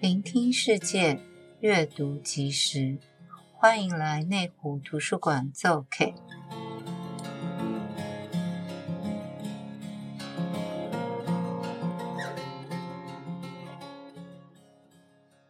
聆听世界，阅读即时，欢迎来内湖图书馆做客。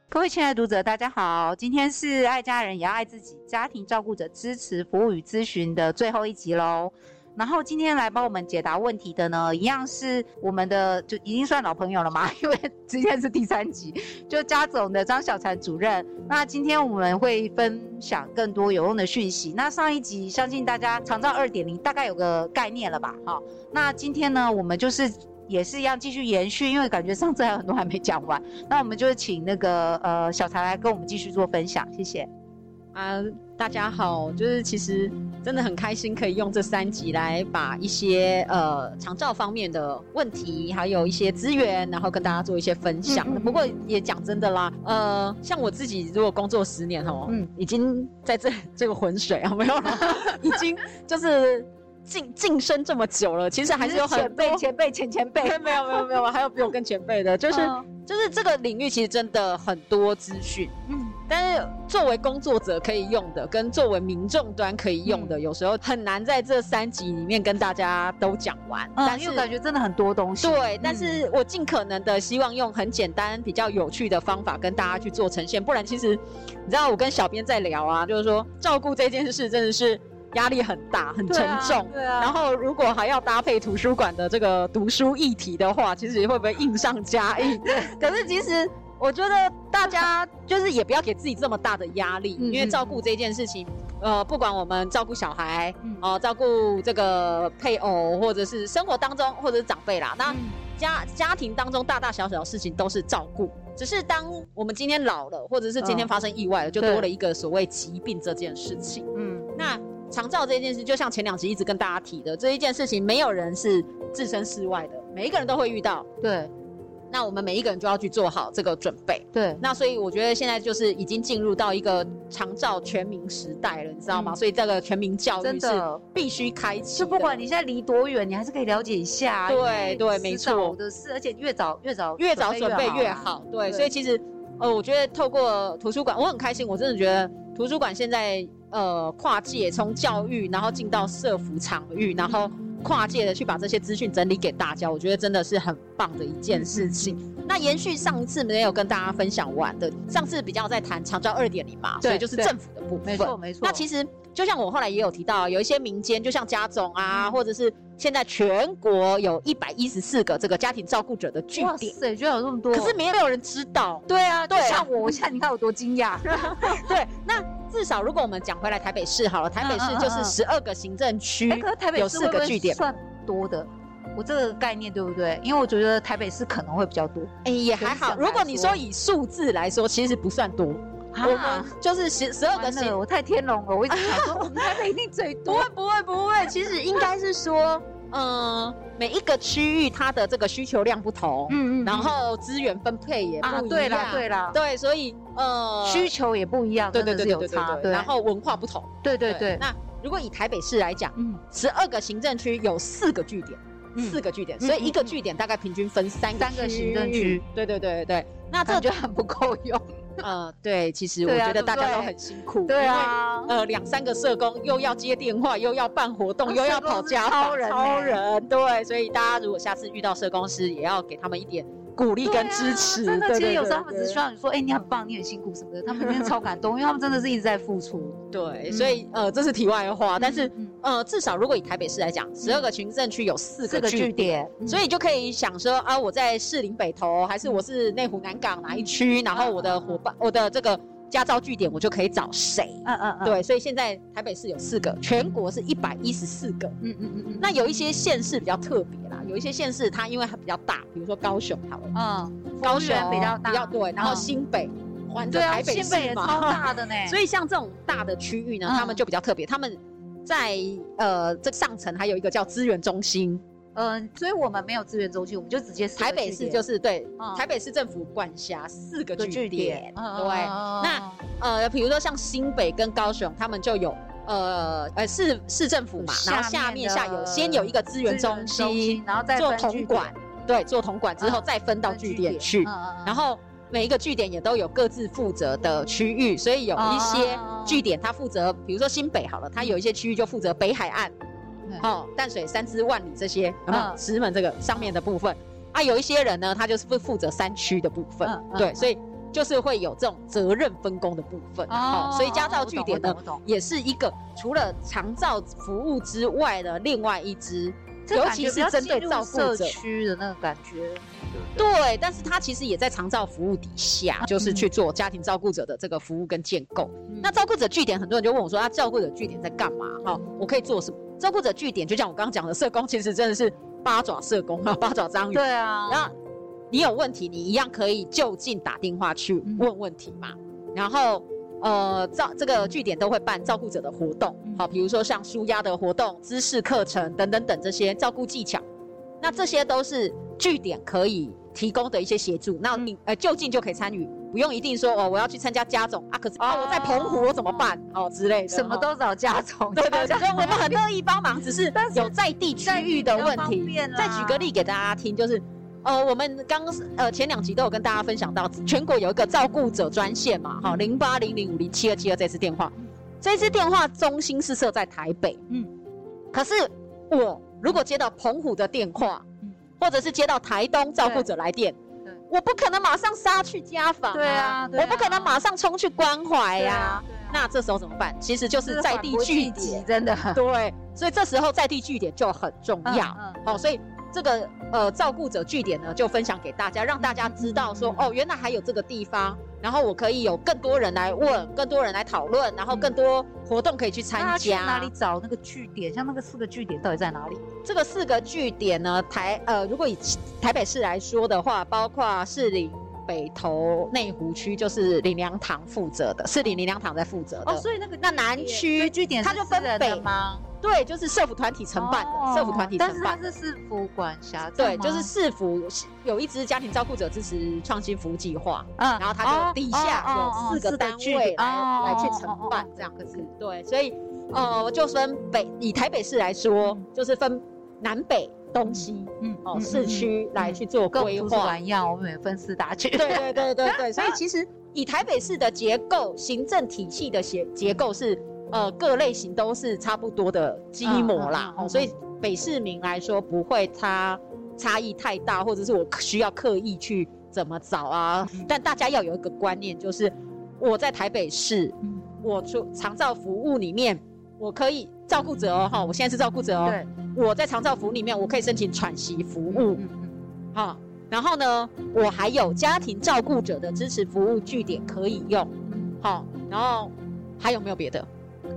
各位亲爱的读者，大家好，今天是爱家人也要爱自己，家庭照顾者支持服务与咨询的最后一集喽。然后今天来帮我们解答问题的呢，一样是我们的，就已经算老朋友了嘛，因为今天是第三集，就家总的张小婵主任。那今天我们会分享更多有用的讯息。那上一集相信大家长照二点零大概有个概念了吧？好，那今天呢，我们就是也是一样继续延续，因为感觉上次还有很多还没讲完。那我们就请那个呃小婵来跟我们继续做分享，谢谢。啊，大家好，就是其实真的很开心，可以用这三集来把一些呃长照方面的问题，还有一些资源，然后跟大家做一些分享。嗯嗯嗯，不过也讲真的啦，呃，像我自己如果工作十年哦，嗯，已经在这这个浑水啊，没有了，已经就是晋晋升这么久了，其实还是有很多前辈、前辈、前前辈，没有没有没有，还有比我更前辈的，就是、嗯、就是这个领域其实真的很多资讯，嗯。但是作为工作者可以用的，跟作为民众端可以用的，嗯、有时候很难在这三集里面跟大家都讲完。嗯、但是因为感觉真的很多东西。对，嗯、但是我尽可能的希望用很简单、比较有趣的方法跟大家去做呈现。不然，其实你知道，我跟小编在聊啊，就是说照顾这件事真的是压力很大、很沉重。对啊。对啊，然后，如果还要搭配图书馆的这个读书议题的话，其实会不会硬上加硬？对。可是其实。我觉得大家就是也不要给自己这么大的压力，因为照顾这件事情，呃，不管我们照顾小孩，哦，照顾这个配偶，或者是生活当中，或者是长辈啦，那家家庭当中大大小小的事情都是照顾，只是当我们今天老了，或者是今天发生意外了，就多了一个所谓疾病这件事情。嗯，那长照这件事，就像前两集一直跟大家提的这一件事情，没有人是置身事外的，每一个人都会遇到。对。那我们每一个人就要去做好这个准备。对，那所以我觉得现在就是已经进入到一个长照全民时代了，你知道吗？嗯、所以这个全民教育是必须开启。就不管你现在离多远，你还是可以了解一下。对对，没错的是，而且越早越早越早准备越好。对，对所以其实呃，我觉得透过图书馆，我很开心。我真的觉得图书馆现在呃跨界，从教育然后进到社福场域，然后。跨界的去把这些资讯整理给大家，我觉得真的是很棒的一件事情。嗯、那延续上一次没有跟大家分享完的，上次比较在谈长照二点零嘛，对所以就是政府的部分。没错没错。那其实就像我后来也有提到，有一些民间，就像家总啊，嗯、或者是现在全国有一百一十四个这个家庭照顾者的据点，哇塞，居然有这么多，可是没有人知道。对啊，对，像我，我现在你看我多惊讶。对，那。至少，如果我们讲回来台北市好了，台北市就是十二个行政区，有四个据点，算多的。我这个概念对不对？因为我觉得台北市可能会比较多。哎，也还好。如果你说以数字来说，其实不算多。啊，就是十十二个行，我太天龙了，我一直想说 我们台北一定最多。不会，不会，不会。其实应该是说。嗯，每一个区域它的这个需求量不同，嗯嗯，然后资源分配也不一样，对啦对啦，对，所以呃需求也不一样，对对对对对对，然后文化不同，对对对。那如果以台北市来讲，嗯，十二个行政区有四个据点，四个据点，所以一个据点大概平均分三三个行政区，对对对对，那这就很不够用。呃，对，其实我觉得大家都很辛苦，对啊，呃，两三个社工又要接电话，又要办活动，又要跑家访，超人，超人，对，所以大家如果下次遇到社工师，也要给他们一点鼓励跟支持。真的，其实有时候他们只需要你说，哎，你很棒，你很辛苦什么的，他们 真的超感动，因为他们真的是一直在付出。对，所以呃，这是题外话，但是呃，至少如果以台北市来讲，十二个行政区有四个据点，所以就可以想说啊，我在士林北投，还是我是内湖南港哪一区，然后我的伙伴，我的这个家照据点，我就可以找谁？嗯嗯嗯，对，所以现在台北市有四个，全国是一百一十四个。嗯嗯嗯嗯，那有一些县市比较特别啦，有一些县市它因为它比较大，比如说高雄好了，嗯，高雄比较大，比较对，然后新北。对啊，新北也超大的呢，所以像这种大的区域呢，他们就比较特别。他们在呃这上层还有一个叫资源中心，嗯，所以我们没有资源中心，我们就直接台北市就是对，台北市政府管辖四个据点，对。那呃，比如说像新北跟高雄，他们就有呃呃市市政府嘛，然后下面下有先有一个资源中心，然后再做统管，对，做统管之后再分到据点去，然后。每一个据点也都有各自负责的区域，所以有一些据点它负责，比如说新北好了，它有一些区域就负责北海岸，好、嗯，淡水、三芝、万里这些，有没有？石门这个上面的部分，啊，有一些人呢，他就是负负责山区的部分，对，所以就是会有这种责任分工的部分，哦，所以家造据点呢，也是一个除了长照服务之外的另外一支。尤其是针对照顾者。区的那个感觉，对，但是他其实也在长照服务底下，就是去做家庭照顾者的这个服务跟建构。那照顾者据点，很多人就问我说：“啊，照顾者据点在干嘛？哈，我可以做什么？”照顾者据点就像我刚刚讲的，社工其实真的是八爪社工啊，八爪章鱼。对啊，然后你有问题，你一样可以就近打电话去问问题嘛，然后。呃，照这个据点都会办照顾者的活动，好，比如说像舒压的活动、知识课程等等等这些照顾技巧，那这些都是据点可以提供的一些协助。那你呃就近就可以参与，不用一定说哦，我要去参加家总啊，可是啊我在澎湖我怎么办哦之类的，什么都找家总。对对对，我们很乐意帮忙，只是有在地区域的问题。再举个例给大家听，就是。呃，我们刚呃前两集都有跟大家分享到，全国有一个照顾者专线嘛，哈，零八零零五零七二七二这支电话，这支电话中心是设在台北，嗯，可是我如果接到澎湖的电话，嗯，或者是接到台东照顾者来电，我不可能马上杀去家访，对啊，我不可能马上冲去关怀呀，那这时候怎么办？其实就是在地据点，真的，对，所以这时候在地据点就很重要，好，所以。这个呃照顾者据点呢，就分享给大家，让大家知道说，哦，原来还有这个地方，然后我可以有更多人来问，更多人来讨论，然后更多活动可以去参加。去哪里找那个据点？像那个四个据点到底在哪里？这个四个据点呢，台呃，如果以台北市来说的话，包括士林、北投、内湖区，就是林良堂负责的，士林林良堂在负责的。哦，所以那个那南区据点，它就分北吗？对，就是社福团体承办的，哦、社福团体承办。但是它是市府管辖。对，就是市府有一支家庭照顾者支持创新服务计划，嗯，然后它就底下有四个单位来、哦、来去承办这样子。对，所以呃，就分北以台北市来说，嗯、就是分南北东西，嗯，哦，嗯、市区来去做规划。一样，我们也分四大区。对对对对对，所以其实以台北市的结构、行政体系的结结构是。呃，各类型都是差不多的基模啦，嗯嗯嗯、所以北市民来说不会差差异太大，或者是我需要刻意去怎么找啊？嗯、但大家要有一个观念，就是我在台北市，嗯、我出长照服务里面，我可以照顾者哦，哈，我现在是照顾者哦，对我在长照服务里面，我可以申请喘息服务，嗯嗯、好，然后呢，我还有家庭照顾者的支持服务据点可以用，好，然后还有没有别的？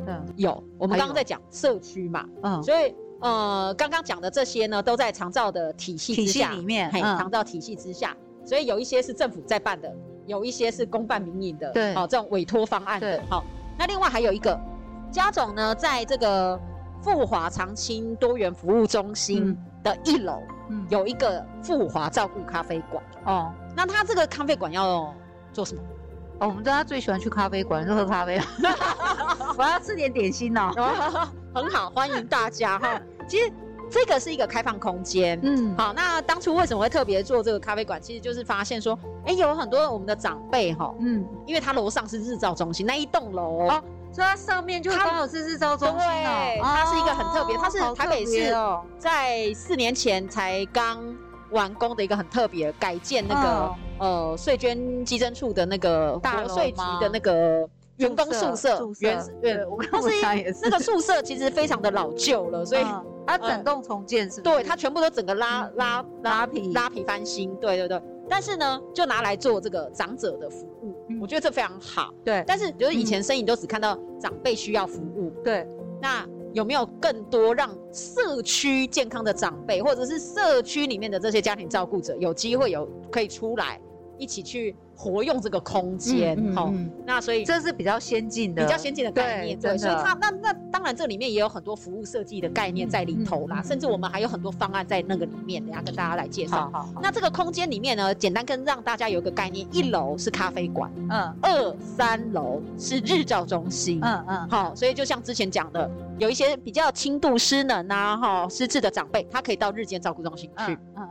嗯，有，我们刚刚在讲社区嘛，嗯，所以呃，刚刚讲的这些呢，都在长照的体系之下里面，嘿，长照体系之下，所以有一些是政府在办的，有一些是公办民营的，对，好，这种委托方案的，好，那另外还有一个家总呢，在这个富华长青多元服务中心的一楼，嗯，有一个富华照顾咖啡馆，哦，那他这个咖啡馆要做什么？哦，我们知道他最喜欢去咖啡馆，就喝咖啡。我要吃点点心哦。很好，欢迎大家哈。其实这个是一个开放空间。嗯，好，那当初为什么会特别做这个咖啡馆？其实就是发现说，哎，有很多我们的长辈哈，嗯，因为它楼上是日照中心那一栋楼，哦，所以它上面就刚好是日照中心。哦，它是一个很特别，它是台北市在四年前才刚完工的一个很特别改建那个。呃，税捐稽征处的那个国税局的那个员工宿舍，原对，我刚刚也是，那个宿舍其实非常的老旧了，所以它整栋重建是，对，它全部都整个拉拉拉皮。拉皮翻新，对对对。但是呢，就拿来做这个长者的服务，我觉得这非常好。对，但是就是以前身影都只看到长辈需要服务，对，那有没有更多让社区健康的长辈，或者是社区里面的这些家庭照顾者有机会有可以出来？一起去活用这个空间，好，那所以这是比较先进的、比较先进的概念，对，所以它那那当然这里面也有很多服务设计的概念在里头啦，甚至我们还有很多方案在那个里面，等下跟大家来介绍。好，那这个空间里面呢，简单跟让大家有一个概念，一楼是咖啡馆，嗯，二三楼是日照中心，嗯嗯，好，所以就像之前讲的，有一些比较轻度失能啊，哈，失智的长辈，他可以到日间照顾中心去，嗯，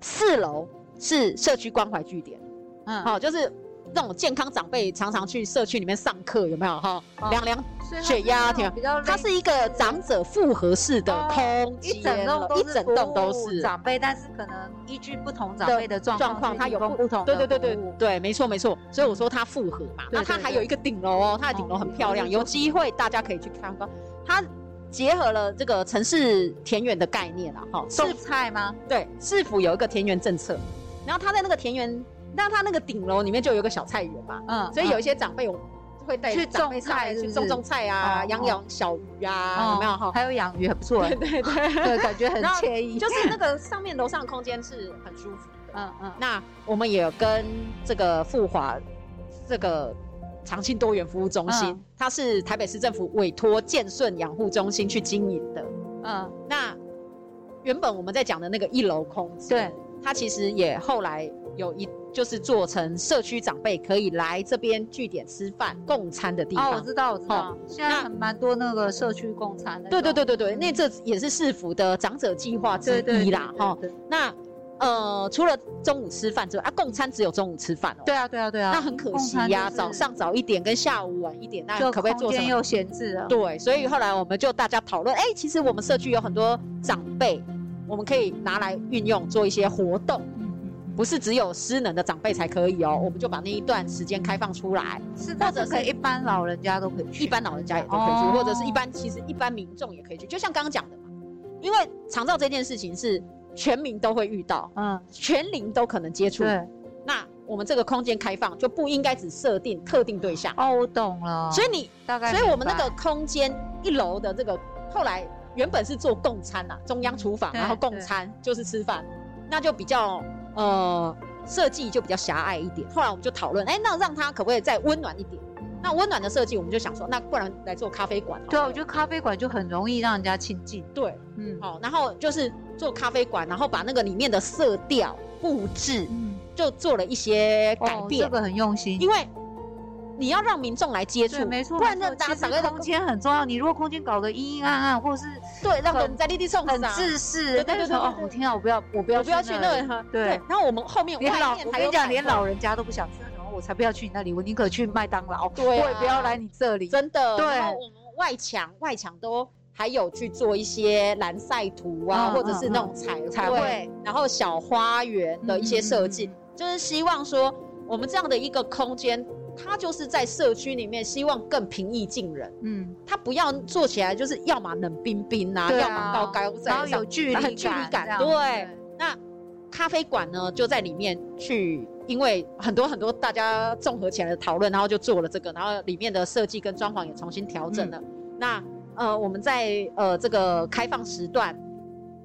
四楼。是社区关怀据点，嗯，好，就是那种健康长辈常常去社区里面上课，有没有哈？量量血压，比较，它是一个长者复合式的空间，一整栋一整栋都是长辈，但是可能依据不同长辈的状状况，它有不同。对对对对对，没错没错。所以我说它复合嘛，那它还有一个顶楼哦，它的顶楼很漂亮，有机会大家可以去参观。它结合了这个城市田园的概念啊，哈，种菜吗？对，市府有一个田园政策，然后它在那个田园。那他那个顶楼里面就有个小菜园嘛，嗯，所以有一些长辈我会带去种菜，去种种菜啊，养养小鱼啊，有没有？哈？还有养鱼，很不错，对对 对，感觉很惬意。就是那个上面楼上的空间是很舒服的，嗯嗯。那我们也有跟这个富华这个长青多元服务中心，它是台北市政府委托建顺养护中心去经营的，嗯。那原本我们在讲的那个一楼空间，对，它其实也后来有一。就是做成社区长辈可以来这边据点吃饭共餐的地方。哦，我知道，我知道，现在蛮多那个社区共餐的。对对对对对，那这也是市府的长者计划之一啦，哈。那呃，除了中午吃饭之外，啊，共餐只有中午吃饭哦。对啊对啊对啊。那很可惜呀，早上早一点跟下午晚一点，那可不可以做什么？又闲置了。对，所以后来我们就大家讨论，哎，其实我们社区有很多长辈，我们可以拿来运用做一些活动。不是只有失能的长辈才可以哦，我们就把那一段时间开放出来，是或者是一般老人家都可以去，一般老人家也都可以去，或者是一般其实一般民众也可以去，就像刚刚讲的嘛，因为长照这件事情是全民都会遇到，嗯，全龄都可能接触，对，那我们这个空间开放就不应该只设定特定对象。哦，我懂了，所以你大概，所以我们那个空间一楼的这个后来原本是做共餐呐，中央厨房，然后共餐就是吃饭，那就比较。呃，设计就比较狭隘一点。后来我们就讨论，哎，那让它可不可以再温暖一点？那温暖的设计，我们就想说，那不然来做咖啡馆。对啊，我觉得咖啡馆就很容易让人家亲近。对，嗯，好，然后就是做咖啡馆，然后把那个里面的色调布置，嗯，就做了一些改变。这个很用心，因为。你要让民众来接触，没错，不然那打个空间很重要。你如果空间搞得阴阴暗暗，或者是对，让人在立地送很自私。对对对，哦，我天啊，我不要，我不要，不要去那里。对，然后我们后面连老，我跟你讲，连老人家都不想去，然后我才不要去你那里，我宁可去麦当劳，我也不要来你这里。真的，对。然后我们外墙，外墙都还有去做一些蓝晒图啊，或者是那种彩彩绘，然后小花园的一些设计，就是希望说我们这样的一个空间。他就是在社区里面，希望更平易近人。嗯，他不要做起来就是要么冷冰冰啊，要么高高在上，有距离距离感。对，那咖啡馆呢，就在里面去，因为很多很多大家综合起来的讨论，然后就做了这个，然后里面的设计跟装潢也重新调整了。那呃，我们在呃这个开放时段。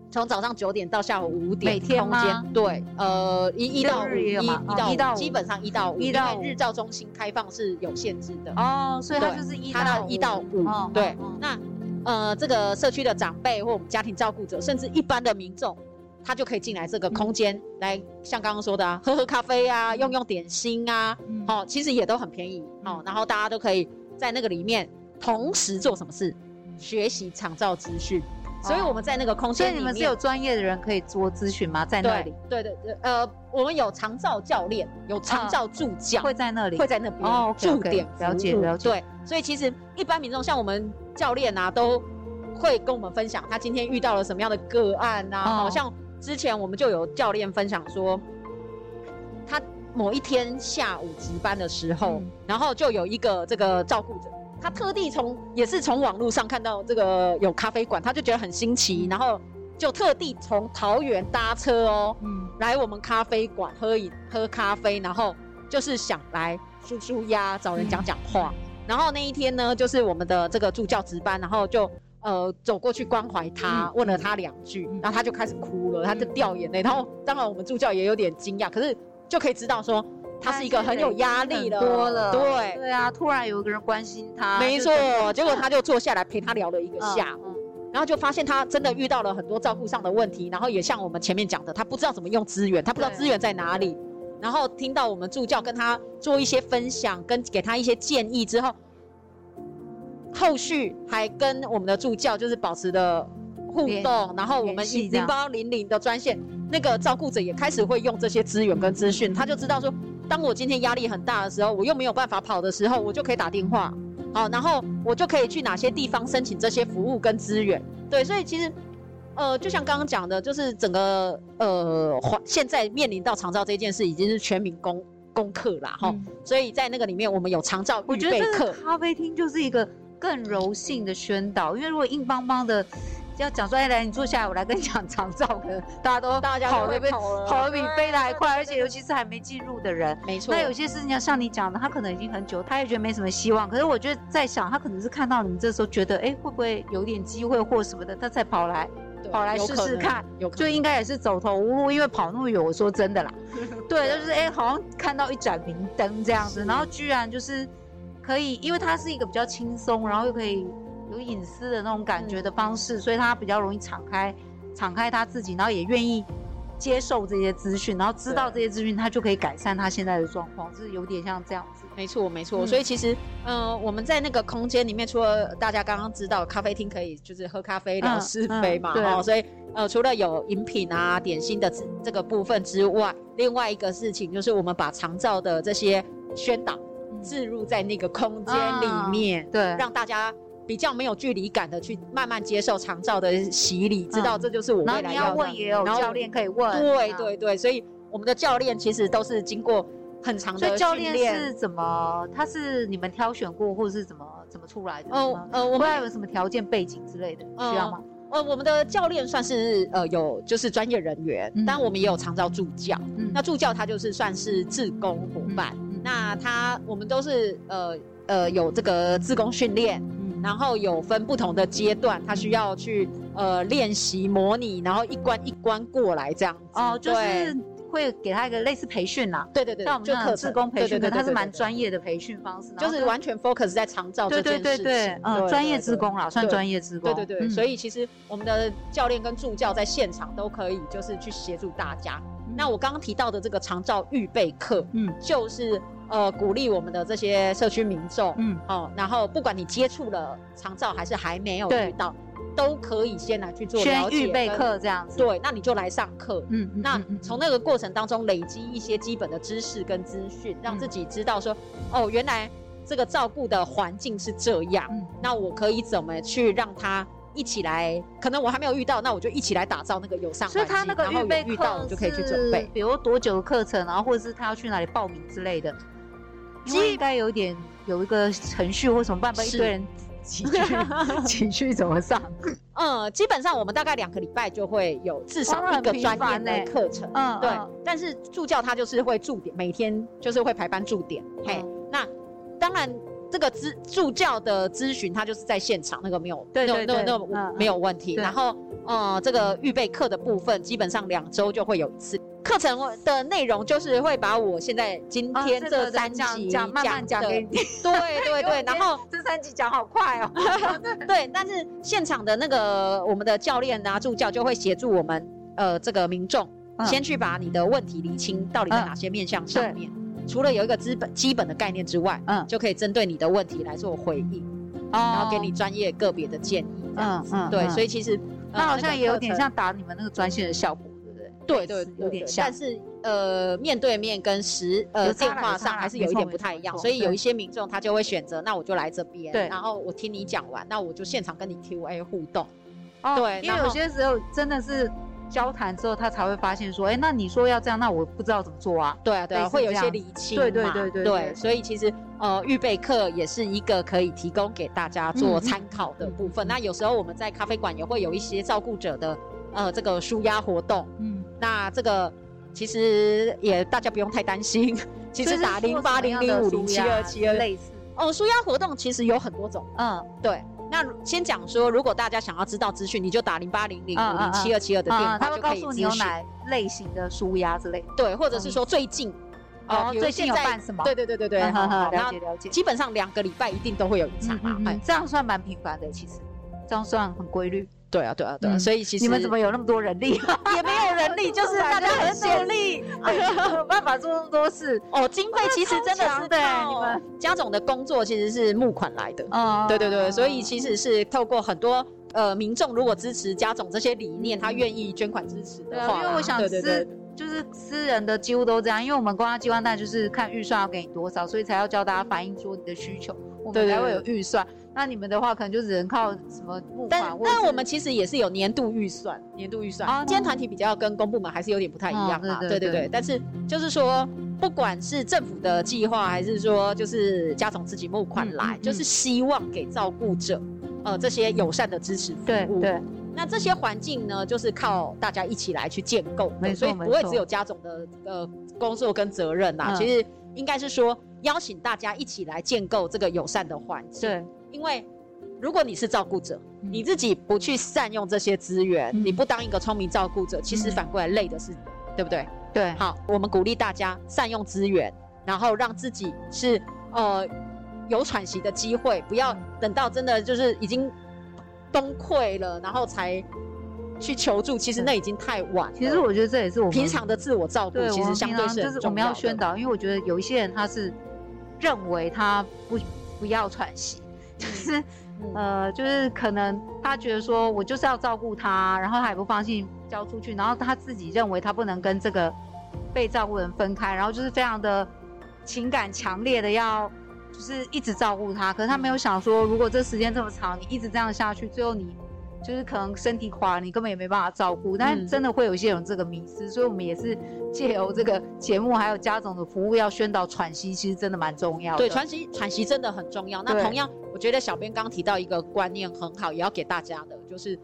从早上九点到下午五点，每天吗？对，呃，一一到五，一一到五，基本上一到五，因为日照中心开放是有限制的。哦，所以它就是一到一到五。对，那呃，这个社区的长辈或我们家庭照顾者，甚至一般的民众，他就可以进来这个空间来，像刚刚说的啊，喝喝咖啡啊，用用点心啊，哦，其实也都很便宜哦。然后大家都可以在那个里面同时做什么事？学习长照资讯。所以我们在那个空间里面，所以你们是有专业的人可以做咨询吗？在那里？对对对，呃，我们有长照教练，有长照助教，会在那里，会在那边哦，驻点了解了解。对，所以其实一般民众像我们教练啊，都会跟我们分享他今天遇到了什么样的个案啊。好像之前我们就有教练分享说，他某一天下午值班的时候，然后就有一个这个照顾者。他特地从也是从网络上看到这个有咖啡馆，他就觉得很新奇，然后就特地从桃园搭车哦，嗯，来我们咖啡馆喝饮喝咖啡，然后就是想来舒舒压，找人讲讲话。嗯、然后那一天呢，就是我们的这个助教值班，然后就呃走过去关怀他，嗯、问了他两句，然后他就开始哭了，他就掉眼泪。然后当然我们助教也有点惊讶，可是就可以知道说。他是一个很有压力的，多了，对。对啊，突然有一个人关心他，没错，结果他就坐下来陪他聊了一个下午，然后就发现他真的遇到了很多照顾上的问题，然后也像我们前面讲的，他不知道怎么用资源，他不知道资源在哪里，然后听到我们助教跟他做一些分享，跟给他一些建议之后，后续还跟我们的助教就是保持的互动，然后我们零八零零的专线，那个照顾者也开始会用这些资源跟资讯，他就知道说。当我今天压力很大的时候，我又没有办法跑的时候，我就可以打电话，好，然后我就可以去哪些地方申请这些服务跟资源。对，所以其实，呃，就像刚刚讲的，就是整个呃，现在面临到长照这件事，已经是全民公功课啦，哈、嗯。所以在那个里面，我们有长照预备课。我觉得这个咖啡厅就是一个更柔性的宣导，因为如果硬邦邦的。要讲说，哎，来，你坐下来，我来跟你讲长照。可能大家都大家跑的比跑的比飞的还快，而且尤其是还没进入的人，没错。那有些事情像你讲的，他可能已经很久，他也觉得没什么希望。可是我觉得在想，他可能是看到你们这时候觉得，哎，会不会有点机会或什么的，他才跑来跑来试试看。就应该也是走投无路，因为跑那么远。我说真的啦，对，就是哎，好像看到一盏明灯这样子，然后居然就是可以，因为他是一个比较轻松，然后又可以。有隐私的那种感觉的方式，嗯、所以他比较容易敞开，敞开他自己，然后也愿意接受这些资讯，然后知道这些资讯，他就可以改善他现在的状况，就是有点像这样子。没错，没错。嗯、所以其实，嗯、呃，我们在那个空间里面，除了大家刚刚知道咖啡厅可以就是喝咖啡聊是非嘛，哦，所以呃，除了有饮品啊、点心的这个部分之外，另外一个事情就是我们把长照的这些宣导置入在那个空间里面，嗯、对，让大家。比较没有距离感的去慢慢接受长照的洗礼，知道这就是我未来要的。然后你要问也有教练可以问。对对对，所以我们的教练其实都是经过很长的训练。教练是怎么？他是你们挑选过，或者是怎么怎么出来的？哦呃，我们有什么条件背景之类的需要吗？呃，我们的教练算是呃有就是专业人员，但我们也有长照助教。那助教他就是算是志工伙伴。那他我们都是呃呃有这个志工训练。然后有分不同的阶段，他需要去呃练习模拟，然后一关一关过来这样子。哦，就是会给他一个类似培训啦。对对对，像我们这种自工培训，他是蛮专业的培训方式，就是完全 focus 在长照这件事情。对对对，嗯，专业志工啦，算专业志工。对对对，所以其实我们的教练跟助教在现场都可以，就是去协助大家。那我刚刚提到的这个长照预备课，嗯，就是。呃，鼓励我们的这些社区民众，嗯，哦，然后不管你接触了长照还是还没有遇到，都可以先来去做了解预备课这样子。对，那你就来上课，嗯，那从那个过程当中累积一些基本的知识跟资讯，让自己知道说，哦，原来这个照顾的环境是这样，那我可以怎么去让他一起来？可能我还没有遇到，那我就一起来打造那个友善环境。所以他那个预备课就可以去准备，比如多久的课程，然后或者是他要去哪里报名之类的。应该有点有一个程序或什么办法，一堆人挤去挤去怎么上？嗯，基本上我们大概两个礼拜就会有至少一个专业的课程。嗯，对。但是助教他就是会驻点，每天就是会排班驻点。嘿，那当然这个咨助教的咨询他就是在现场，那个没有，对对对，那那没有问题。然后，呃，这个预备课的部分基本上两周就会有一次。课程的内容就是会把我现在今天这三集讲慢慢讲给你，对 对对，然后这三集讲好快哦，对，但是现场的那个我们的教练啊助教就会协助我们呃这个民众先去把你的问题理清到底在哪些面向上面，除了有一个基本基本的概念之外，嗯，就可以针对你的问题来做回应，然后给你专业个别的建议，嗯嗯，对，所以其实那好像也有点像打你们那个专线的效果。对对，有点像，但是呃，面对面跟实呃电话上还是有一点不太一样，所以有一些民众他就会选择，那我就来这边，对，然后我听你讲完，那我就现场跟你 Q&A 互动，对，因为有些时候真的是交谈之后，他才会发现说，哎，那你说要这样，那我不知道怎么做啊，对啊，对啊，会有一些厘清，对对对对对，所以其实呃，预备课也是一个可以提供给大家做参考的部分。那有时候我们在咖啡馆也会有一些照顾者的呃这个舒压活动，嗯。那这个其实也大家不用太担心，其实打零八零零五零七二七二类似哦，舒压活动其实有很多种，嗯，对。那先讲说，如果大家想要知道资讯，你就打零八零零五零七二七二的电话，他会告诉你有哪类型的舒压之类的，对，或者是说最近哦，最近有办什么？对对对对对，了解了解。基本上两个礼拜一定都会有一场啊，这样算蛮频繁的，其实这样算很规律。对啊，对啊，对啊，所以其实你们怎么有那么多人力？也没有人力，就是大家很努力，有 办法做那么多事。哦，经费其实真的是对你们家总的工作其实是募款来的。嗯，对对对，所以其实是透过很多呃民众如果支持家总这些理念，他愿意捐款支持的话，因为我想私就是私人的几乎都这样，因为我们公家机关那就是看预算要给你多少，所以才要教大家反映出你的需求，我们才会有预算。那你们的话，可能就只能靠什么募款？但但我们其实也是有年度预算，年度预算。啊，今天团体比较跟公部门还是有点不太一样嘛。对对对。但是就是说，不管是政府的计划，还是说就是家总自己募款来，就是希望给照顾者，呃，这些友善的支持服务。对对。那这些环境呢，就是靠大家一起来去建构，没错，所以不会只有家总的呃工作跟责任呐。嗯、其实应该是说邀请大家一起来建构这个友善的环境。对。因为如果你是照顾者，嗯、你自己不去善用这些资源，嗯、你不当一个聪明照顾者，其实反过来累的是你，嗯、对不对？对。好，我们鼓励大家善用资源，然后让自己是呃有喘息的机会，不要等到真的就是已经崩溃了，然后才去求助。其实那已经太晚。其实我觉得这也是我们平常的自我照顾，其实相对是就是我们要宣导，因为我觉得有一些人他是认为他不不要喘息。就是，呃，就是可能他觉得说，我就是要照顾他，然后他也不放心交出去，然后他自己认为他不能跟这个被照顾人分开，然后就是非常的情感强烈的要，就是一直照顾他。可是他没有想说，如果这时间这么长，你一直这样下去，最后你就是可能身体垮了，你根本也没办法照顾。但是真的会有一些人这个迷思，所以我们也是借由这个节目，还有家总的服务，要宣导喘息，其实真的蛮重要的。对，喘息喘息真的很重要。那同样。我觉得小编刚提到一个观念很好，也要给大家的，就是，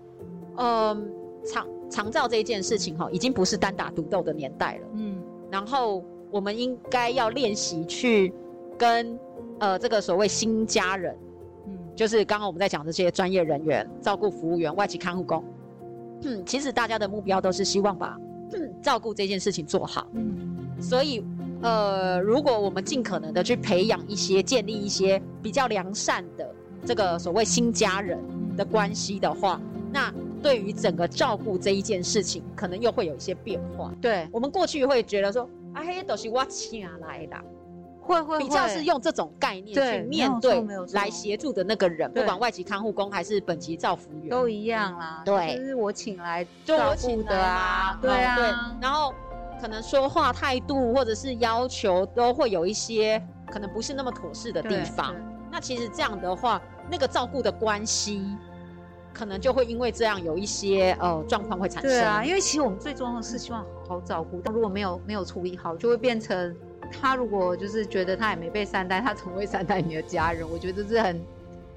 嗯、呃，长长照这一件事情哈，已经不是单打独斗的年代了。嗯，然后我们应该要练习去跟呃这个所谓新家人，嗯，就是刚刚我们在讲这些专业人员、照顾服务员、外籍看护工，嗯，其实大家的目标都是希望把、嗯、照顾这件事情做好。嗯，所以。呃，如果我们尽可能的去培养一些、建立一些比较良善的这个所谓新家人的关系的话，那对于整个照顾这一件事情，可能又会有一些变化。对，我们过去会觉得说，啊嘿，都是我请来的，会会比较是用这种概念去面对来协助的那个人，不管外籍看护工还是本籍照服员，都一样啦。对，就是我请来照顾的啊，对啊，对，然后。可能说话态度或者是要求都会有一些可能不是那么妥适的地方。那其实这样的话，那个照顾的关系可能就会因为这样有一些呃状况会产生。对啊，因为其实我们最重要的是希望好好照顾，但如果没有没有处理好，就会变成他如果就是觉得他也没被善待，他怎么会善待你的家人？我觉得这是很。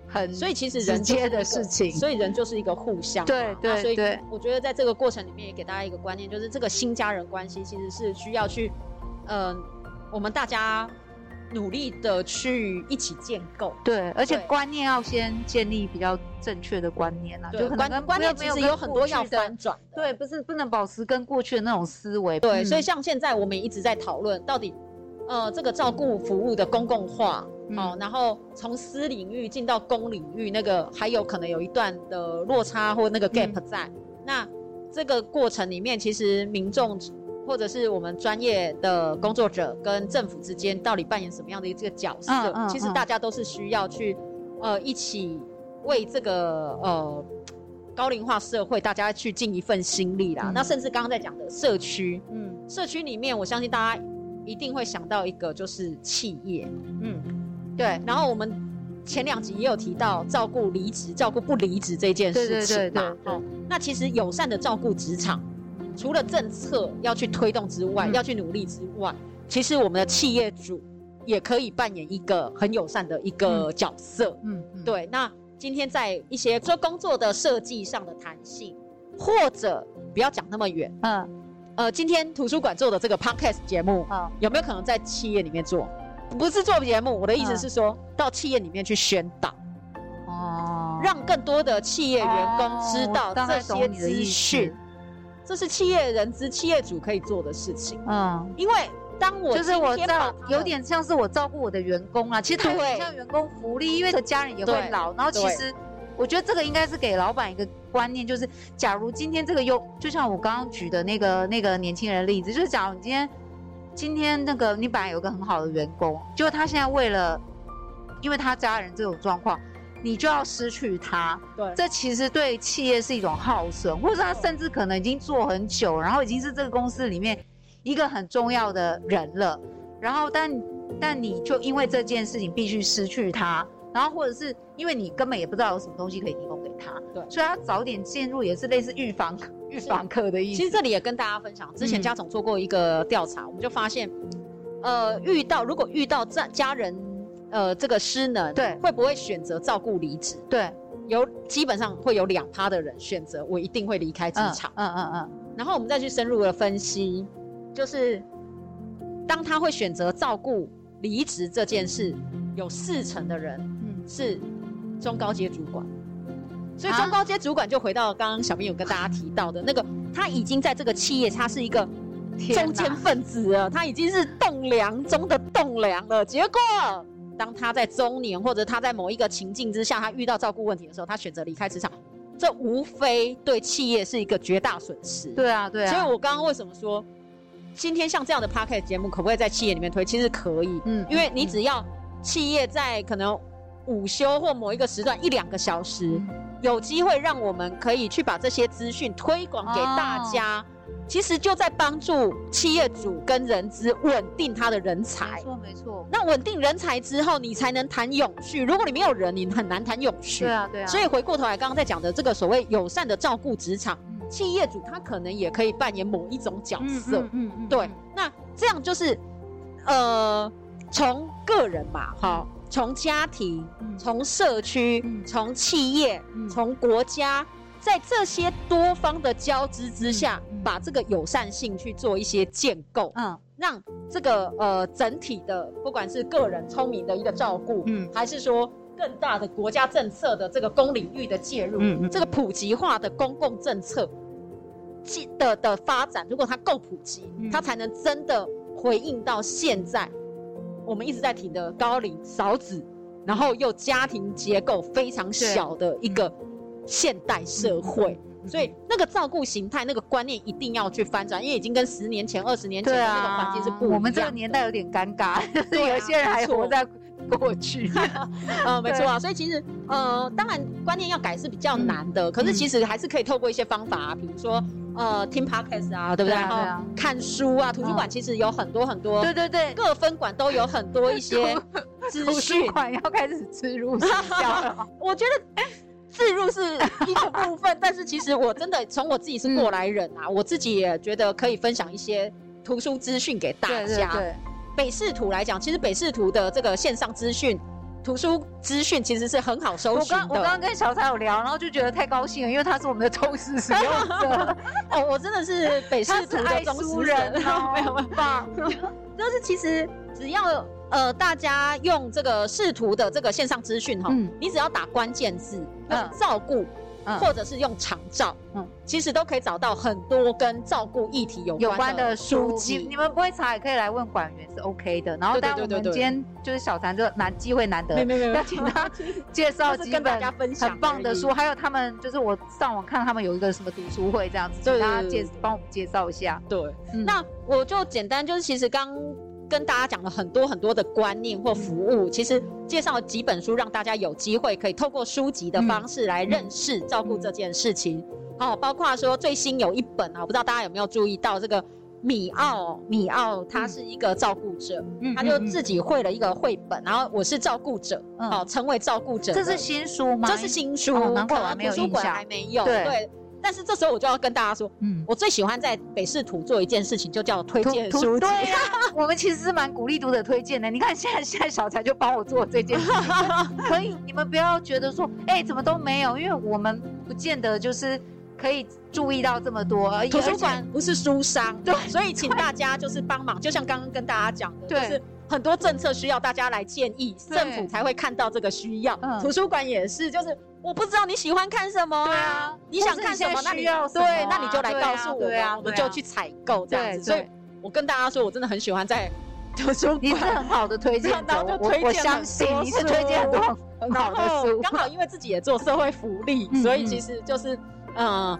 很，所以其实人接的事情，所以人就是一个互相。对对，所以我觉得在这个过程里面也给大家一个观念，就是这个新家人关系其实是需要去，嗯、呃，我们大家努力的去一起建构。对，而且观念要先建立比较正确的观念啊，就可能观念其实有很多要翻转。对，不是不能保持跟过去的那种思维。对，所以像现在我们一直在讨论到底，呃，这个照顾服务的公共化。嗯、哦，然后从私领域进到公领域，那个还有可能有一段的落差或那个 gap 在。嗯、那这个过程里面，其实民众或者是我们专业的工作者跟政府之间，到底扮演什么样的一个角色？嗯嗯嗯、其实大家都是需要去呃一起为这个呃高龄化社会，大家去尽一份心力啦。嗯、那甚至刚刚在讲的社区，嗯，社区里面，我相信大家一定会想到一个就是企业，嗯。对，然后我们前两集也有提到照顾离职、照顾不离职这件事情嘛。哦，那其实友善的照顾职场，除了政策要去推动之外，嗯、要去努力之外，其实我们的企业主也可以扮演一个很友善的一个角色。嗯，嗯对。那今天在一些说工作的设计上的弹性，或者不要讲那么远，嗯，呃，今天图书馆做的这个 podcast 节目，啊，有没有可能在企业里面做？不是做节目，我的意思是说，嗯、到企业里面去宣导，哦，让更多的企业员工知道这些资讯，这是企业人资、企业主可以做的事情。嗯，因为当我就是我照，有点像是我照顾我的员工啊，其实他很像员工福利，因为家人也会老。然后其实我觉得这个应该是给老板一个观念，就是假如今天这个优，就像我刚刚举的那个那个年轻人的例子，就是假如你今天。今天那个你本来有个很好的员工，结果他现在为了，因为他家人这种状况，你就要失去他。对，这其实对企业是一种耗损，或者他甚至可能已经做很久，然后已经是这个公司里面一个很重要的人了，然后但但你就因为这件事情必须失去他，然后或者是因为你根本也不知道有什么东西可以提供给他，对，所以他早点进入也是类似预防 预防课的意思。其实这里也跟大家分享，之前家总做过一个调查，嗯、我们就发现，呃，遇到如果遇到家家人呃这个失能，对，会不会选择照顾离职？对。有基本上会有两趴的人选择，我一定会离开职场。嗯嗯嗯，嗯。然后我们再去深入的分析，就是当他会选择照顾离职这件事，有四成的人是中高阶主管。所以中高阶主管就回到刚刚小明有跟大家提到的那个，他已经在这个企业，他是一个中坚分子了，他已经是栋梁中的栋梁了。结果。当他在中年，或者他在某一个情境之下，他遇到照顾问题的时候，他选择离开职场，这无非对企业是一个绝大损失。对啊，对啊。所以我刚刚为什么说，今天像这样的 Podcast 节目，可不可以在企业里面推？其实可以，嗯，因为你只要企业在可能午休或某一个时段一两个小时，嗯、有机会让我们可以去把这些资讯推广给大家。哦其实就在帮助企业主跟人资稳定他的人才。没错，没错。那稳定人才之后，你才能谈永续。如果你没有人，你很难谈永续。对啊，对啊。所以回过头来，刚刚在讲的这个所谓友善的照顾职场，嗯、企业主他可能也可以扮演某一种角色。嗯嗯，嗯。对，那这样就是，呃，从个人嘛，好，从家庭，从社区，从企业，从国家。在这些多方的交织之下，把这个友善性去做一些建构，嗯，让这个呃整体的不管是个人聪明的一个照顾，嗯，还是说更大的国家政策的这个公领域的介入，嗯，嗯这个普及化的公共政策的的发展，如果它够普及，嗯、它才能真的回应到现在我们一直在提的高龄少子，然后又家庭结构非常小的一个。现代社会，所以那个照顾形态、那个观念一定要去翻转，因为已经跟十年前、二十年前的那个环境是不一样的。我们这个年代有点尴尬，就是有些人还活在 过去。嗯，没错啊。所以其实，呃，当然观念要改是比较难的，可是其实还是可以透过一些方法啊，比如说呃听 podcast 啊，对不对？然后看书啊，图书馆其实有很多很多。对对对，各分馆都有很多一些 资讯。图书馆要开始植入营销了。我觉得。置入是一个部分，但是其实我真的从我自己是过来人啊，嗯、我自己也觉得可以分享一些图书资讯给大家。北视图来讲，其实北视图的这个线上资讯、图书资讯其实是很好搜寻的。我刚我刚刚跟小蔡有聊，然后就觉得太高兴了，因为他是我们的忠实使用者。哦，我真的是北市图的忠实人，没有办法。就是其实只要。呃，大家用这个视图的这个线上资讯哈，嗯、你只要打关键字，嗯，照顾，嗯、或者是用长照，嗯，其实都可以找到很多跟照顾议题有关的，有关的书籍。你，们不会查也可以来问管员是 OK 的。然后，当然我们今天就是小谭就难机会难得，要请他 介绍几本很棒的书，还有他们就是我上网看他们有一个什么读书会这样子，请大家介帮我们介绍一下。对，嗯、那我就简单就是其实刚。跟大家讲了很多很多的观念或服务，其实介绍了几本书，让大家有机会可以透过书籍的方式来认识照顾这件事情。哦，包括说最新有一本啊，我不知道大家有没有注意到这个米奥，米奥他是一个照顾者，他就自己绘了一个绘本，然后我是照顾者，哦，成为照顾者。这是新书吗？这是新书，可能图书馆还没有。对。但是这时候我就要跟大家说，嗯，我最喜欢在北市图做一件事情，就叫推荐书籍。对呀、啊，我们其实是蛮鼓励读者推荐的。你看现在现在小才就帮我做这件事情，可以，你们不要觉得说，哎、欸，怎么都没有，因为我们不见得就是可以注意到这么多。而图书馆不是书商，对，所以请大家就是帮忙，就像刚刚跟大家讲的，对就是很多政策需要大家来建议，政府才会看到这个需要。嗯、图书馆也是，就是。我不知道你喜欢看什么啊？对啊，你想看什么？那你要对，那你就来告诉我，我们就去采购这样子。所以，我跟大家说，我真的很喜欢在 图书馆，你是很好的推荐，然后就推荐，我相信你是推荐很多很好的书。刚好因为自己也做社会福利，所以其实就是嗯，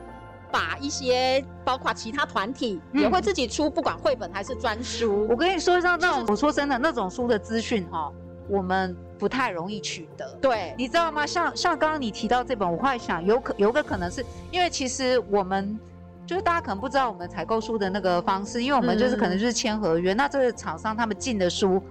把一些包括其他团体也会自己出，不管绘本还是专书。我跟你说，像那种我说真的那种书的资讯哈，我们。不太容易取得，对，你知道吗？像像刚刚你提到这本，我会想有可有个可能是因为其实我们就是大家可能不知道我们采购书的那个方式，因为我们就是可能就是签合约，嗯、那这个厂商他们进的书，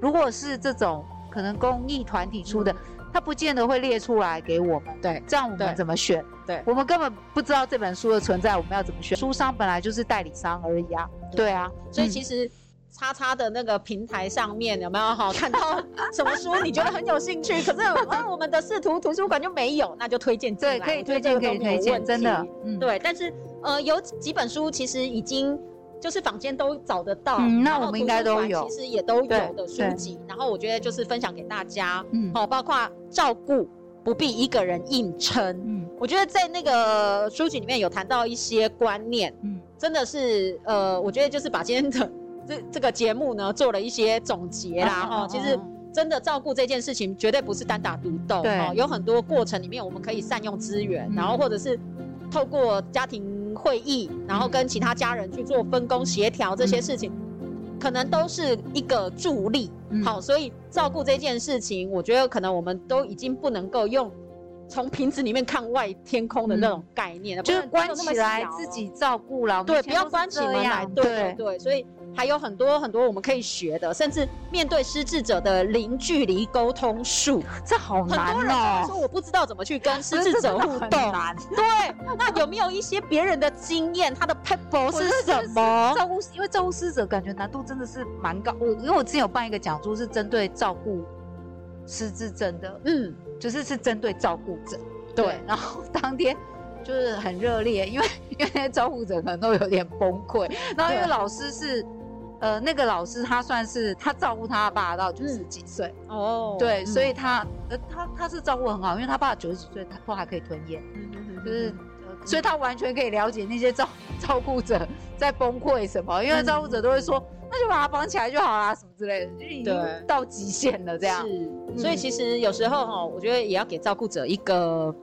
如果是这种可能公益团体出的，嗯、他不见得会列出来给我们。对，这样我们怎么选？对，我们根本不知道这本书的存在，我们要怎么选？书商本来就是代理商而已啊。对，对啊，所以其实。嗯叉叉的那个平台上面有没有好看到什么书？你觉得很有兴趣，可是啊，我们的视图图书馆就没有，那就推荐进来。对，可以推荐，可以推荐，真的。嗯，对。但是呃，有几本书其实已经就是坊间都找得到，嗯，那我们应该都有，其实也都有的书籍。然后我觉得就是分享给大家，嗯，好，包括照顾不必一个人硬撑。嗯，我觉得在那个书籍里面有谈到一些观念，嗯，真的是呃，我觉得就是把今天的。这这个节目呢，做了一些总结啦，哈、哦，其实真的照顾这件事情绝对不是单打独斗，对、哦，有很多过程里面我们可以善用资源，嗯、然后或者是透过家庭会议，然后跟其他家人去做分工协调这些事情，嗯、可能都是一个助力。嗯、好，所以照顾这件事情，我觉得可能我们都已经不能够用。从瓶子里面看外天空的那种概念，嗯、就是关起来自己照顾了。对，不要关起门来。对对对，所以还有很多很多我们可以学的，甚至面对失智者的零距离沟通术，这好难哦。很多人说我不知道怎么去跟失智者互动。对，那有没有一些别人的经验？他的 p e p l e 是什么？照顾，因为照顾失智者感觉难度真的是蛮高。我因为我之前有办一个讲座，是针对照顾失智症的。嗯。就是是针对照顾者，对，对，然后当天就是很热烈，因为因为那些照顾者可能都有点崩溃，然后因为老师是，呃，那个老师他算是他照顾他爸到九十几岁哦，对，所以他呃他他是照顾很好，因为他爸九十几岁他都还可以吞咽，就是，所以他完全可以了解那些照 照顾者在崩溃什么，因为照顾者都会说。那就把他绑起来就好啦，什么之类的，就已经到极限了这样。是，所以其实有时候哈，我觉得也要给照顾者一个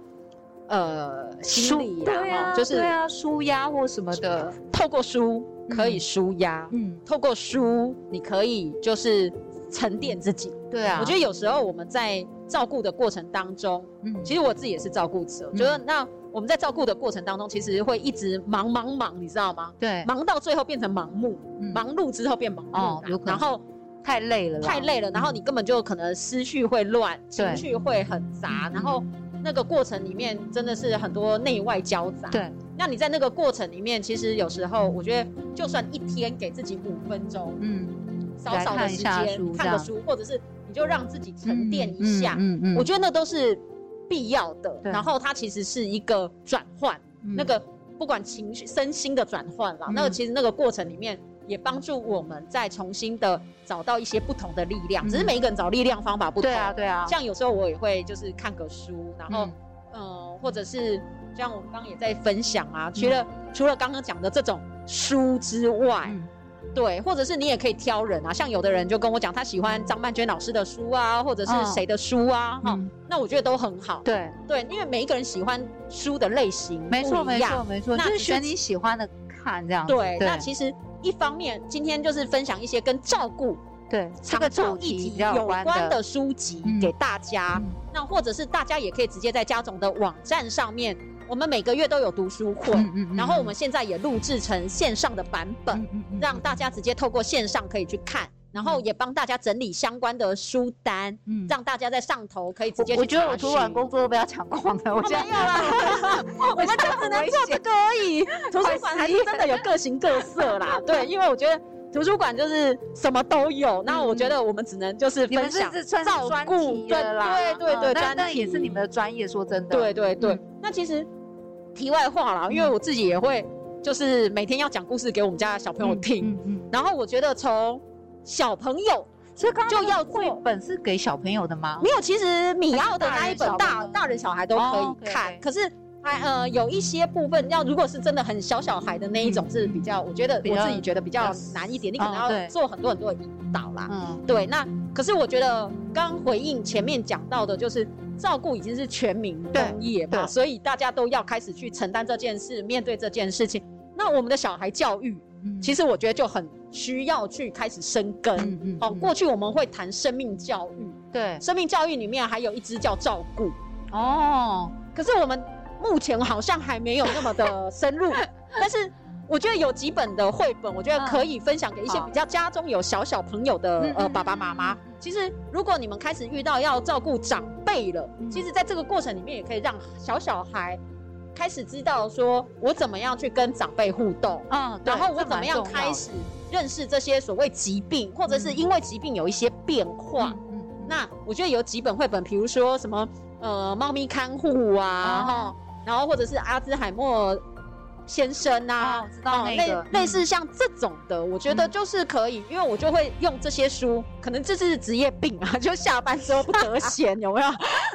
呃心理啦，对啊，就是对啊，舒压或什么的。透过书可以舒压，嗯，透过书你可以就是沉淀自己。对啊，我觉得有时候我们在照顾的过程当中，嗯，其实我自己也是照顾者，觉得那。我们在照顾的过程当中，其实会一直忙忙忙，你知道吗？对，忙到最后变成盲目，嗯、忙碌之后变盲目，哦、然后太累了，太累了，然后你根本就可能思绪会乱，对。情绪会很杂，然后那个过程里面真的是很多内外交杂。对，那你在那个过程里面，其实有时候我觉得，就算一天给自己五分钟，嗯，少少的时间看个书，或者是你就让自己沉淀一下，嗯嗯，我觉得那都是。必要的，然后它其实是一个转换，嗯、那个不管情绪、身心的转换啦，嗯、那个其实那个过程里面也帮助我们再重新的找到一些不同的力量。嗯、只是每一个人找力量方法不同，对啊，对啊。像有时候我也会就是看个书，然后嗯、呃，或者是像我们刚刚也在分享啊，除了、嗯、除了刚刚讲的这种书之外。嗯对，或者是你也可以挑人啊，像有的人就跟我讲，他喜欢张曼娟老师的书啊，或者是谁的书啊，哈、哦，那我觉得都很好。对对，因为每一个人喜欢书的类型没错没错没错，那就是选你喜欢的看这样。对，对那其实一方面今天就是分享一些跟照顾对这个主题有关的书籍给大家，嗯、那或者是大家也可以直接在家总的网站上面。我们每个月都有读书会，嗯嗯嗯、然后我们现在也录制成线上的版本，嗯嗯嗯、让大家直接透过线上可以去看，然后也帮大家整理相关的书单，嗯、让大家在上头可以直接去。我觉得我图书馆工作都被他抢光了，我没有啦，我们就只能做这个而已。图书馆还是真的有各形各色啦，对，因为我觉得图书馆就是什么都有，那、嗯、我觉得我们只能就是分享照顾的啦，对对对，但那也是你们的专业，说真的，对对对，嗯、那其实。题外话啦，因为我自己也会，就是每天要讲故事给我们家的小朋友听。嗯嗯。然后我觉得从小朋友，所以刚刚就要绘本是给小朋友的吗？没有，其实米奥的那一本大大人小孩都可以看。可是还呃有一些部分要，如果是真的很小小孩的那一种是比较，我觉得我自己觉得比较难一点，你可能要做很多很多的引导啦。嗯。对，那可是我觉得刚回应前面讲到的，就是。照顾已经是全民公业嘛，所以大家都要开始去承担这件事，面对这件事情。那我们的小孩教育，嗯、其实我觉得就很需要去开始生根。嗯嗯嗯、哦，过去我们会谈生命教育，对，生命教育里面还有一支叫照顾。哦，可是我们目前好像还没有那么的深入。但是我觉得有几本的绘本，我觉得可以分享给一些比较家中有小小朋友的、嗯、呃爸爸妈妈。其实，如果你们开始遇到要照顾长辈了，嗯、其实在这个过程里面，也可以让小小孩开始知道说，我怎么样去跟长辈互动，嗯，然后我怎么样开始认识这些所谓疾病，或者是因为疾病有一些变化。嗯嗯、那我觉得有几本绘本，比如说什么呃，猫咪看护啊，然后，然后或者是阿兹海默。先生呐、啊，哦、我知道那个、类类似像这种的，嗯、我觉得就是可以，因为我就会用这些书，可能这是职业病啊，就下班之后不得闲，有没有？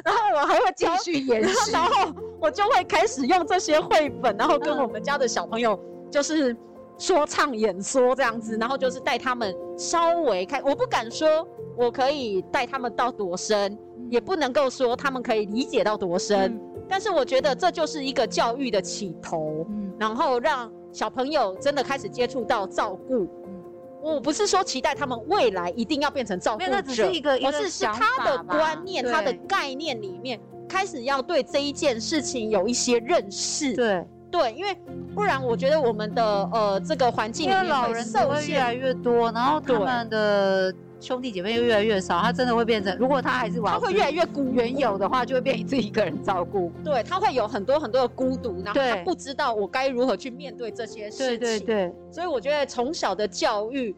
然后我还会继续延续，然后我就会开始用这些绘本，然后跟我们家的小朋友就是说唱演说这样子，然后就是带他们稍微开，我不敢说我可以带他们到多深，也不能够说他们可以理解到多深。嗯但是我觉得这就是一个教育的起头，嗯，然后让小朋友真的开始接触到照顾。嗯，我不是说期待他们未来一定要变成照顾者，那只是一个，而是是他的观念、他的概念里面开始要对这一件事情有一些认识。对对，因为不然我觉得我们的呃这个环境里面，因为老人会越来越多，然后他们的。兄弟姐妹又越来越少，他真的会变成，如果他还是玩他会越来越孤，原有的话就会变成自己一个人照顾。对，他会有很多很多的孤独，然后他不知道我该如何去面对这些事情。对对对。所以我觉得从小的教育，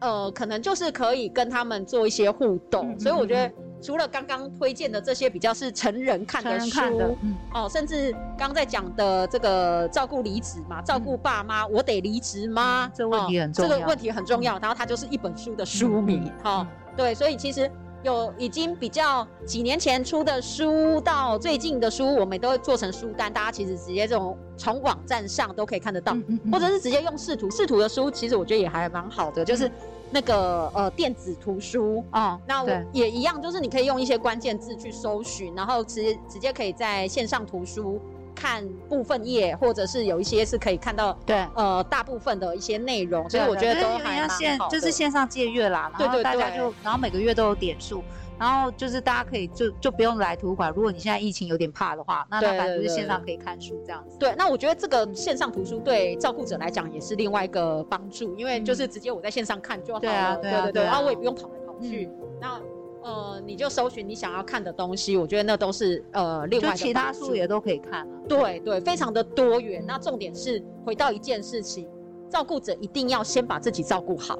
呃，可能就是可以跟他们做一些互动。嗯、所以我觉得。除了刚刚推荐的这些比较是成人看的书，的嗯、哦，甚至刚在讲的这个照顾离职嘛，照顾爸妈，嗯、我得离职吗？这问题很重要，哦，这个问题很重要。然后它就是一本书的书名，哈、对，所以其实有已经比较几年前出的书到最近的书，我们都会做成书单，大家其实直接这种从网站上都可以看得到，嗯嗯嗯、或者是直接用视图，视图的书其实我觉得也还蛮好的，就是。那个呃电子图书啊，哦、那我也一样，就是你可以用一些关键字去搜寻，然后直直接可以在线上图书看部分页，或者是有一些是可以看到对呃大部分的一些内容，所以我觉得都还蛮好的。就是线上借阅啦，然后大家就然后每个月都有点数。然后就是大家可以就就不用来图书馆。如果你现在疫情有点怕的话，那那反正就是线上可以看书这样子。对，那我觉得这个线上图书对照顾者来讲也是另外一个帮助，因为就是直接我在线上看就好了。对啊，对对对。然后我也不用跑来跑去。那呃，你就搜寻你想要看的东西，我觉得那都是呃另外。就其他书也都可以看啊。对对，非常的多元。那重点是回到一件事情，照顾者一定要先把自己照顾好。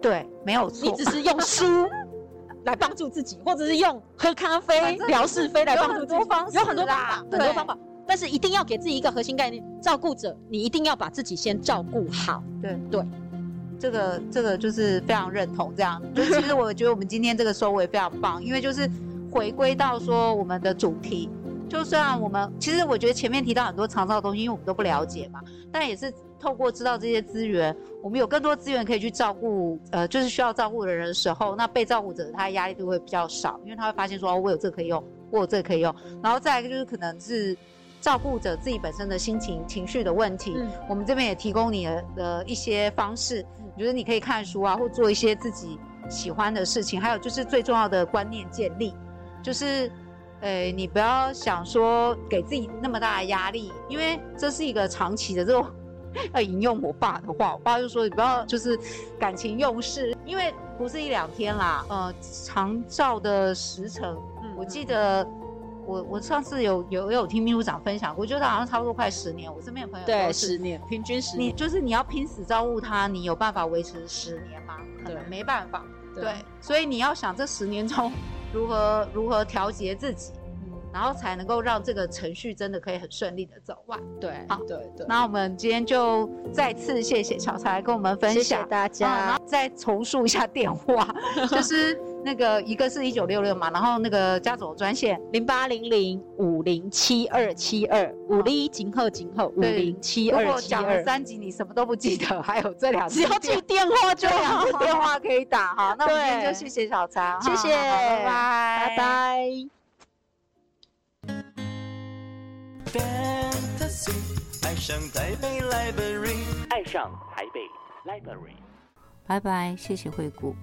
对，没有错。你只是用书。来帮助自己，或者是用喝咖啡聊是非来帮助自己，有很多方式，有很多方法，很多方法。但是一定要给自己一个核心概念：照顾者，你一定要把自己先照顾好。对对，这个这个就是非常认同这样。就其实我觉得我们今天这个收尾非常棒，因为就是回归到说我们的主题。就算我们其实我觉得前面提到很多长照的东西，因为我们都不了解嘛，但也是。透过知道这些资源，我们有更多资源可以去照顾，呃，就是需要照顾的人的时候，那被照顾者他压力就会比较少，因为他会发现说，哦，我有这个可以用，我有这个可以用。然后再来一个就是可能是照顾者自己本身的心情、情绪的问题，嗯、我们这边也提供你的，的一些方式，我觉得你可以看书啊，或做一些自己喜欢的事情。还有就是最重要的观念建立，就是，呃，你不要想说给自己那么大的压力，因为这是一个长期的这种。要引用我爸的话，我爸就说：“你不要就是感情用事，因为不是一两天啦。呃，长照的时程，嗯，我记得我我上次有有有听秘书长分享过，我觉得好像差不多快十年。我身边的朋友对十年，平均十年。你就是你要拼死照顾他，你有办法维持十年吗？可能没办法。对，对，所以你要想这十年中如何如何调节自己。”然后才能够让这个程序真的可以很顺利的走完。对，好，对对。那我们今天就再次谢谢巧才跟我们分享，谢谢大家。然后再重述一下电话，就是那个一个是一九六六嘛，然后那个家总专线零八零零五零七二七二五零井后井后五零七二七二。如果讲了三集你什么都不记得，还有这两只要记电话就好，电话可以打哈。那我们今天就谢谢小才，谢谢，拜拜，拜拜。Fantasy，爱上台北 Library，爱上台北 Library，拜拜，谢谢惠顾。